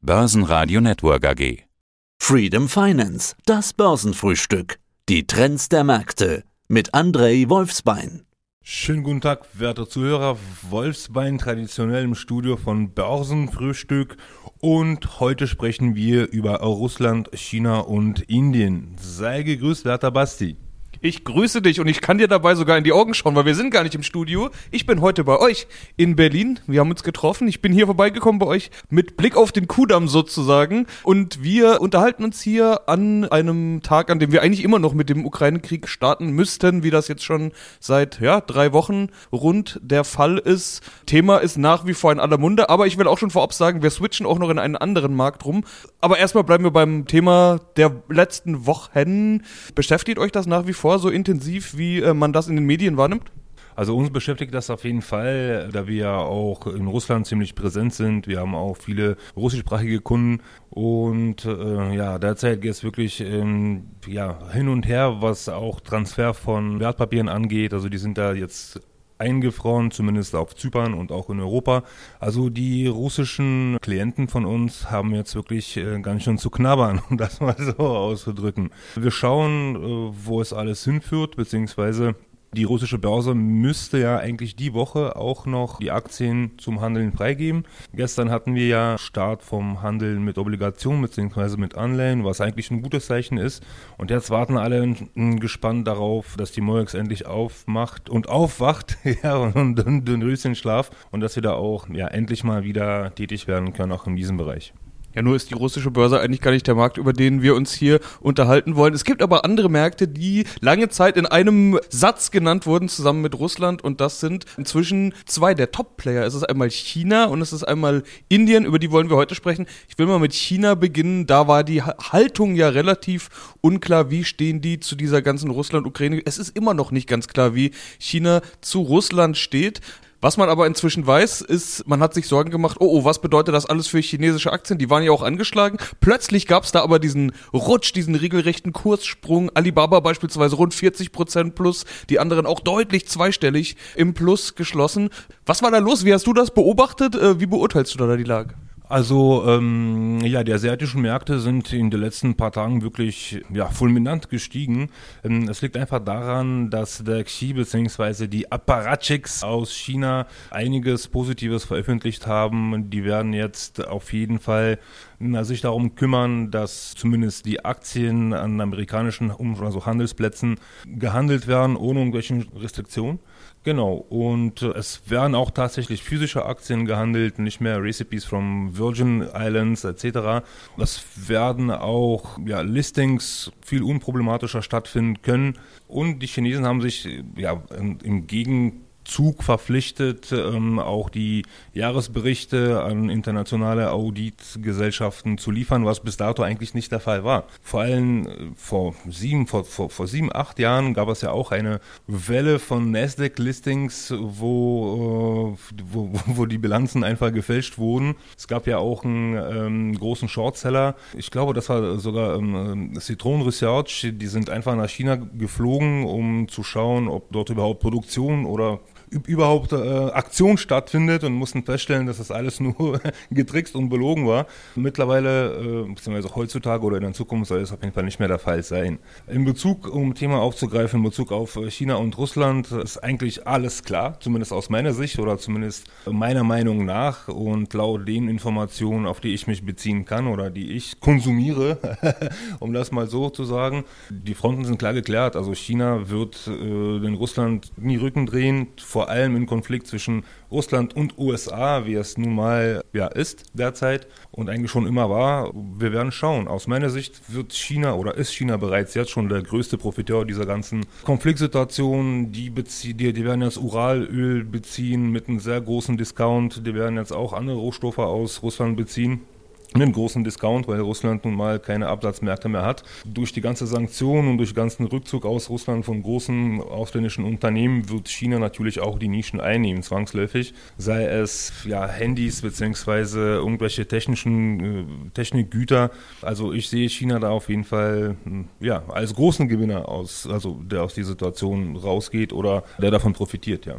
Börsenradio Network AG. Freedom Finance, das Börsenfrühstück. Die Trends der Märkte mit Andrei Wolfsbein. Schönen guten Tag, werte Zuhörer. Wolfsbein traditionell im Studio von Börsenfrühstück. Und heute sprechen wir über Russland, China und Indien. Sei gegrüßt, werter Basti. Ich grüße dich und ich kann dir dabei sogar in die Augen schauen, weil wir sind gar nicht im Studio. Ich bin heute bei euch in Berlin. Wir haben uns getroffen. Ich bin hier vorbeigekommen bei euch mit Blick auf den Kudamm sozusagen. Und wir unterhalten uns hier an einem Tag, an dem wir eigentlich immer noch mit dem Ukraine-Krieg starten müssten, wie das jetzt schon seit ja, drei Wochen rund der Fall ist. Thema ist nach wie vor in aller Munde, aber ich will auch schon vorab sagen, wir switchen auch noch in einen anderen Markt rum. Aber erstmal bleiben wir beim Thema der letzten Wochen. Beschäftigt euch das nach wie vor? Vor so intensiv, wie äh, man das in den Medien wahrnimmt? Also uns beschäftigt das auf jeden Fall, da wir ja auch in Russland ziemlich präsent sind. Wir haben auch viele russischsprachige Kunden und äh, ja, derzeit geht es wirklich ähm, ja, hin und her, was auch Transfer von Wertpapieren angeht. Also die sind da jetzt eingefroren, zumindest auf Zypern und auch in Europa. Also die russischen Klienten von uns haben jetzt wirklich äh, ganz schön zu knabbern, um das mal so auszudrücken. Wir schauen, äh, wo es alles hinführt, beziehungsweise die russische Börse müsste ja eigentlich die Woche auch noch die Aktien zum Handeln freigeben. Gestern hatten wir ja Start vom Handeln mit Obligationen bzw. mit Anleihen, was eigentlich ein gutes Zeichen ist. Und jetzt warten alle gespannt darauf, dass die Moex endlich aufmacht und aufwacht ja, und den Rüschenschlaf und dass wir da auch ja, endlich mal wieder tätig werden können, auch in diesem Bereich. Ja, nur ist die russische Börse eigentlich gar nicht der Markt, über den wir uns hier unterhalten wollen. Es gibt aber andere Märkte, die lange Zeit in einem Satz genannt wurden, zusammen mit Russland. Und das sind inzwischen zwei der Top-Player. Es ist einmal China und es ist einmal Indien, über die wollen wir heute sprechen. Ich will mal mit China beginnen. Da war die Haltung ja relativ unklar. Wie stehen die zu dieser ganzen Russland-Ukraine? Es ist immer noch nicht ganz klar, wie China zu Russland steht. Was man aber inzwischen weiß, ist, man hat sich Sorgen gemacht, oh, oh, was bedeutet das alles für chinesische Aktien? Die waren ja auch angeschlagen. Plötzlich gab es da aber diesen Rutsch, diesen regelrechten Kurssprung. Alibaba beispielsweise rund 40 Prozent plus, die anderen auch deutlich zweistellig im Plus geschlossen. Was war da los? Wie hast du das beobachtet? Äh, wie beurteilst du da die Lage? Also ähm, ja, die asiatischen Märkte sind in den letzten paar Tagen wirklich ja, fulminant gestiegen. Ähm, es liegt einfach daran, dass der Xi bzw. die Apparatchiks aus China einiges Positives veröffentlicht haben. Die werden jetzt auf jeden Fall na, sich darum kümmern, dass zumindest die Aktien an amerikanischen also Handelsplätzen gehandelt werden ohne irgendwelche Restriktionen. Genau, und es werden auch tatsächlich physische Aktien gehandelt, nicht mehr Recipes from Virgin Islands etc. Es werden auch ja, Listings viel unproblematischer stattfinden können. Und die Chinesen haben sich ja, im Gegenteil Zug verpflichtet, ähm, auch die Jahresberichte an internationale Auditgesellschaften zu liefern, was bis dato eigentlich nicht der Fall war. Vor allem äh, vor sieben, vor, vor, vor sieben, acht Jahren gab es ja auch eine Welle von Nasdaq-Listings, wo, äh, wo, wo die Bilanzen einfach gefälscht wurden. Es gab ja auch einen ähm, großen Shortseller. Ich glaube, das war sogar ähm, Citron Research. Die sind einfach nach China geflogen, um zu schauen, ob dort überhaupt Produktion oder überhaupt äh, Aktion stattfindet und mussten feststellen, dass das alles nur getrickst und belogen war. Mittlerweile, äh, beziehungsweise heutzutage oder in der Zukunft soll es auf jeden Fall nicht mehr der Fall sein. In Bezug, um Thema aufzugreifen, in Bezug auf äh, China und Russland ist eigentlich alles klar, zumindest aus meiner Sicht oder zumindest meiner Meinung nach und laut den Informationen, auf die ich mich beziehen kann oder die ich konsumiere, um das mal so zu sagen. Die Fronten sind klar geklärt. Also China wird äh, den Russland nie Rücken drehen, vor allem im Konflikt zwischen Russland und USA, wie es nun mal ja, ist derzeit und eigentlich schon immer war. Wir werden schauen. Aus meiner Sicht wird China oder ist China bereits jetzt schon der größte Profiteur dieser ganzen Konfliktsituation. Die, die, die werden jetzt Uralöl beziehen mit einem sehr großen Discount. Die werden jetzt auch andere Rohstoffe aus Russland beziehen einen großen Discount, weil Russland nun mal keine Absatzmärkte mehr hat. Durch die ganze Sanktionen und durch den ganzen Rückzug aus Russland von großen ausländischen Unternehmen wird China natürlich auch die Nischen einnehmen, zwangsläufig. Sei es ja Handys beziehungsweise irgendwelche technischen äh, Technikgüter. Also ich sehe China da auf jeden Fall hm, ja als großen Gewinner aus, also der aus dieser Situation rausgeht oder der davon profitiert, ja.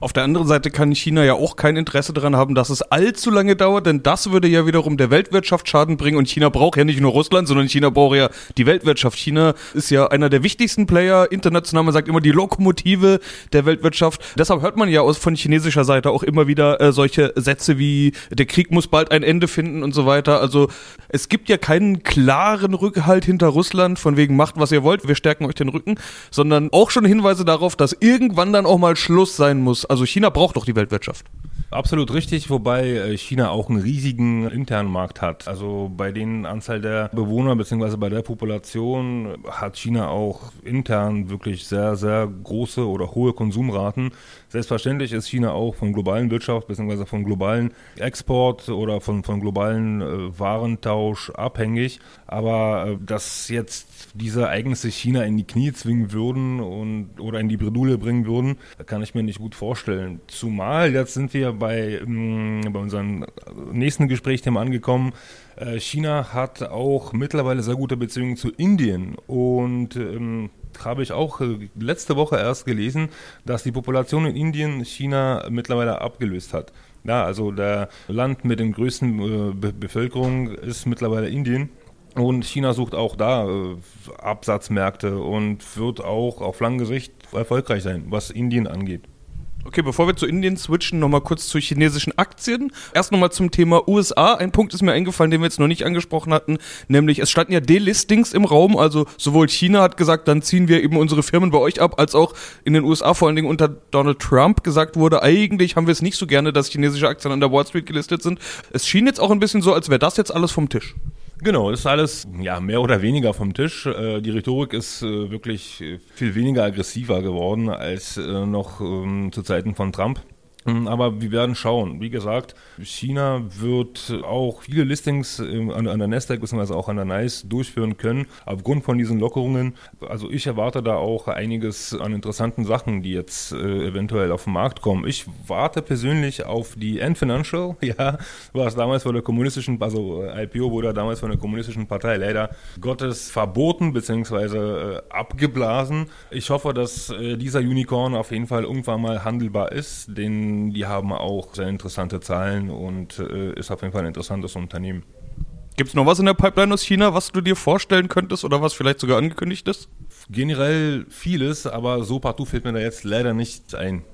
Auf der anderen Seite kann China ja auch kein Interesse daran haben, dass es allzu lange dauert, denn das würde ja wiederum der Weltwirtschaft Schaden bringen und China braucht ja nicht nur Russland, sondern China braucht ja die Weltwirtschaft. China ist ja einer der wichtigsten Player international, man sagt immer die Lokomotive der Weltwirtschaft. Deshalb hört man ja aus von chinesischer Seite auch immer wieder äh, solche Sätze wie der Krieg muss bald ein Ende finden und so weiter. Also es gibt ja keinen klaren Rückhalt hinter Russland von wegen macht was ihr wollt, wir stärken euch den Rücken, sondern auch schon Hinweise darauf, dass irgendwann dann auch mal Schluss sein muss. Also China braucht doch die Weltwirtschaft. Absolut richtig, wobei äh, China auch einen riesigen internen Markt hat. Also bei den Anzahl der Bewohner bzw. bei der Population hat China auch intern wirklich sehr, sehr große oder hohe Konsumraten. Selbstverständlich ist China auch von globalen Wirtschaft bzw. von globalen Export oder von, von globalen äh, Warentausch abhängig. Aber äh, dass jetzt diese Ereignisse China in die Knie zwingen würden und oder in die Bredouille bringen würden, kann ich mir nicht gut vorstellen. Zumal jetzt sind wir bei, mh, bei unserem nächsten Gesprächsthema angekommen. Äh, China hat auch mittlerweile sehr gute Beziehungen zu Indien und ähm, habe ich auch äh, letzte Woche erst gelesen, dass die Population in Indien China mittlerweile abgelöst hat. Ja, also der Land mit den größten äh, Be Bevölkerung ist mittlerweile Indien. Und China sucht auch da äh, Absatzmärkte und wird auch auf lange Sicht erfolgreich sein, was Indien angeht. Okay, bevor wir zu Indien switchen, nochmal kurz zu chinesischen Aktien. Erst nochmal zum Thema USA. Ein Punkt ist mir eingefallen, den wir jetzt noch nicht angesprochen hatten, nämlich es standen ja Delistings im Raum, also sowohl China hat gesagt, dann ziehen wir eben unsere Firmen bei euch ab, als auch in den USA vor allen Dingen unter Donald Trump gesagt wurde, eigentlich haben wir es nicht so gerne, dass chinesische Aktien an der Wall Street gelistet sind. Es schien jetzt auch ein bisschen so, als wäre das jetzt alles vom Tisch. Genau, ist alles ja mehr oder weniger vom Tisch. Äh, die Rhetorik ist äh, wirklich viel weniger aggressiver geworden als äh, noch ähm, zu Zeiten von Trump. Ähm, aber wir werden schauen. Wie gesagt, China wird auch viele Listings ähm, an, der Nasdaq bzw. auch an der NICE durchführen können, aufgrund von diesen Lockerungen. Also ich erwarte da auch einiges an interessanten Sachen, die jetzt äh, eventuell auf den Markt kommen. Ich warte persönlich auf die End Financial, ja, was damals von der kommunistischen, also äh, IPO wurde damals von der kommunistischen Partei leider Gottes verboten bzw. Äh, abgeblasen. Ich hoffe, dass äh, dieser Unicorn auf jeden Fall irgendwann mal handelbar ist, den die haben auch sehr interessante Zahlen und äh, ist auf jeden Fall ein interessantes Unternehmen. Gibt es noch was in der Pipeline aus China, was du dir vorstellen könntest oder was vielleicht sogar angekündigt ist? Generell vieles, aber so partout fällt mir da jetzt leider nichts ein.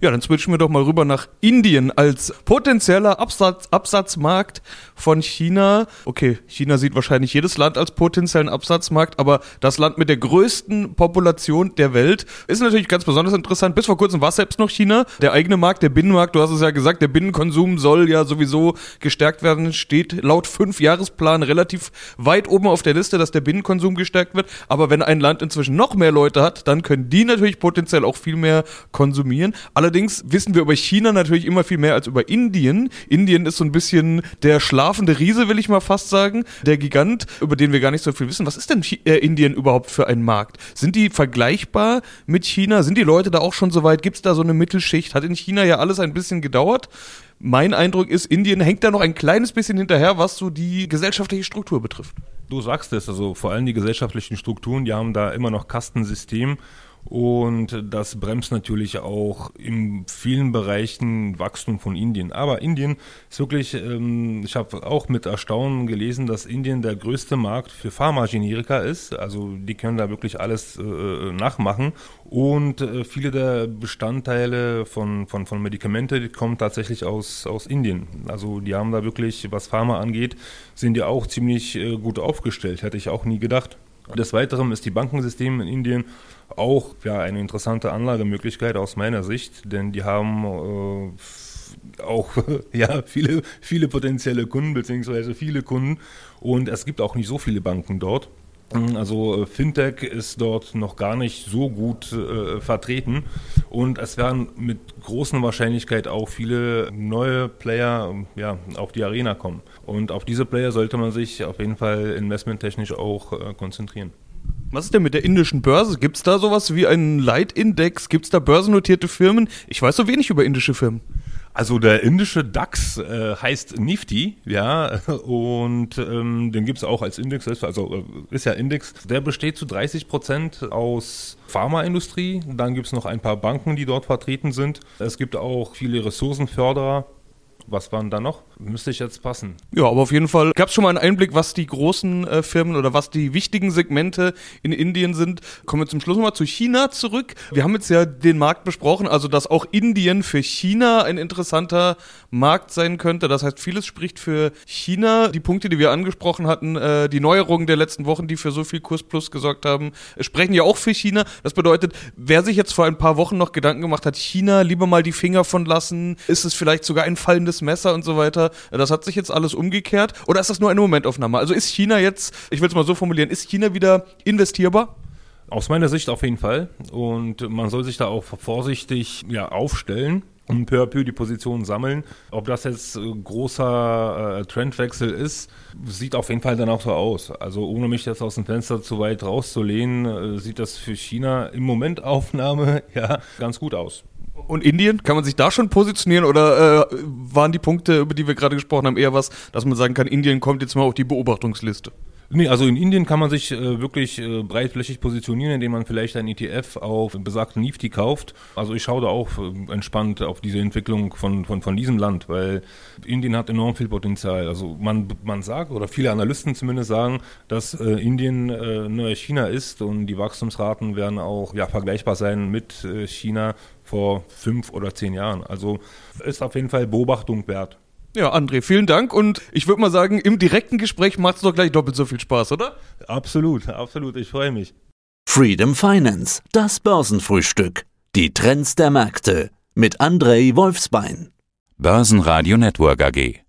Ja, dann switchen wir doch mal rüber nach Indien als potenzieller Absatz, Absatzmarkt von China. Okay, China sieht wahrscheinlich jedes Land als potenziellen Absatzmarkt, aber das Land mit der größten Population der Welt ist natürlich ganz besonders interessant. Bis vor kurzem war es selbst noch China. Der eigene Markt, der Binnenmarkt, du hast es ja gesagt, der Binnenkonsum soll ja sowieso gestärkt werden, steht laut Fünfjahresplan relativ weit oben auf der Liste, dass der Binnenkonsum gestärkt wird. Aber wenn ein Land inzwischen noch mehr Leute hat, dann können die natürlich potenziell auch viel mehr konsumieren. Allerdings wissen wir über China natürlich immer viel mehr als über Indien. Indien ist so ein bisschen der schlafende Riese, will ich mal fast sagen. Der Gigant, über den wir gar nicht so viel wissen. Was ist denn äh, Indien überhaupt für ein Markt? Sind die vergleichbar mit China? Sind die Leute da auch schon so weit? Gibt es da so eine Mittelschicht? Hat in China ja alles ein bisschen gedauert. Mein Eindruck ist, Indien hängt da noch ein kleines bisschen hinterher, was so die gesellschaftliche Struktur betrifft. Du sagst es, also vor allem die gesellschaftlichen Strukturen, die haben da immer noch Kastensystem und das bremst natürlich auch in vielen Bereichen Wachstum von Indien. Aber Indien ist wirklich, ähm, ich habe auch mit Erstaunen gelesen, dass Indien der größte Markt für Pharmagenerika ist. Also die können da wirklich alles äh, nachmachen. Und äh, viele der Bestandteile von, von, von Medikamente kommen tatsächlich aus, aus Indien. Also die haben da wirklich, was Pharma angeht, sind die auch ziemlich äh, gut aufgestellt. Hätte ich auch nie gedacht. Des Weiteren ist die Bankensystem in Indien auch ja, eine interessante Anlagemöglichkeit aus meiner Sicht, denn die haben äh, auch ja, viele, viele potenzielle Kunden beziehungsweise viele Kunden und es gibt auch nicht so viele Banken dort. Also äh, Fintech ist dort noch gar nicht so gut äh, vertreten und es werden mit großer Wahrscheinlichkeit auch viele neue Player ja, auf die Arena kommen. Und auf diese Player sollte man sich auf jeden Fall investmenttechnisch auch äh, konzentrieren. Was ist denn mit der indischen Börse? Gibt es da sowas wie einen Leitindex? Gibt es da börsennotierte Firmen? Ich weiß so wenig über indische Firmen. Also der indische DAX äh, heißt Nifty, ja, und ähm, den gibt's auch als Index, also äh, ist ja Index. Der besteht zu 30 Prozent aus Pharmaindustrie. Dann gibt's noch ein paar Banken, die dort vertreten sind. Es gibt auch viele Ressourcenförderer. Was waren da noch? Müsste ich jetzt passen. Ja, aber auf jeden Fall gab es schon mal einen Einblick, was die großen äh, Firmen oder was die wichtigen Segmente in Indien sind. Kommen wir zum Schluss nochmal zu China zurück. Wir haben jetzt ja den Markt besprochen, also dass auch Indien für China ein interessanter Markt sein könnte. Das heißt, vieles spricht für China. Die Punkte, die wir angesprochen hatten, äh, die Neuerungen der letzten Wochen, die für so viel Kurs Plus gesorgt haben, äh, sprechen ja auch für China. Das bedeutet, wer sich jetzt vor ein paar Wochen noch Gedanken gemacht hat, China lieber mal die Finger von lassen, ist es vielleicht sogar ein fallendes Messer und so weiter. Das hat sich jetzt alles umgekehrt. Oder ist das nur eine Momentaufnahme? Also ist China jetzt, ich will es mal so formulieren, ist China wieder investierbar? Aus meiner Sicht auf jeden Fall. Und man soll sich da auch vorsichtig ja, aufstellen und peu à peu die Positionen sammeln. Ob das jetzt äh, großer äh, Trendwechsel ist, sieht auf jeden Fall dann auch so aus. Also ohne mich jetzt aus dem Fenster zu weit rauszulehnen, äh, sieht das für China im Moment Aufnahme ja ganz gut aus. Und Indien, kann man sich da schon positionieren oder äh, waren die Punkte, über die wir gerade gesprochen haben, eher was, dass man sagen kann, Indien kommt jetzt mal auf die Beobachtungsliste? Nee, also in Indien kann man sich äh, wirklich äh, breitflächig positionieren, indem man vielleicht ein ETF auf besagten Nifty kauft. Also ich schaue da auch äh, entspannt auf diese Entwicklung von, von, von diesem Land, weil Indien hat enorm viel Potenzial. Also man, man sagt, oder viele Analysten zumindest sagen, dass äh, Indien äh, neues China ist und die Wachstumsraten werden auch ja, vergleichbar sein mit äh, China vor fünf oder zehn Jahren. Also ist auf jeden Fall Beobachtung wert. Ja, André, vielen Dank und ich würde mal sagen, im direkten Gespräch macht es doch gleich doppelt so viel Spaß, oder? Absolut, absolut, ich freue mich. Freedom Finance, das Börsenfrühstück. Die Trends der Märkte mit Andrei Wolfsbein. Börsenradio Network AG.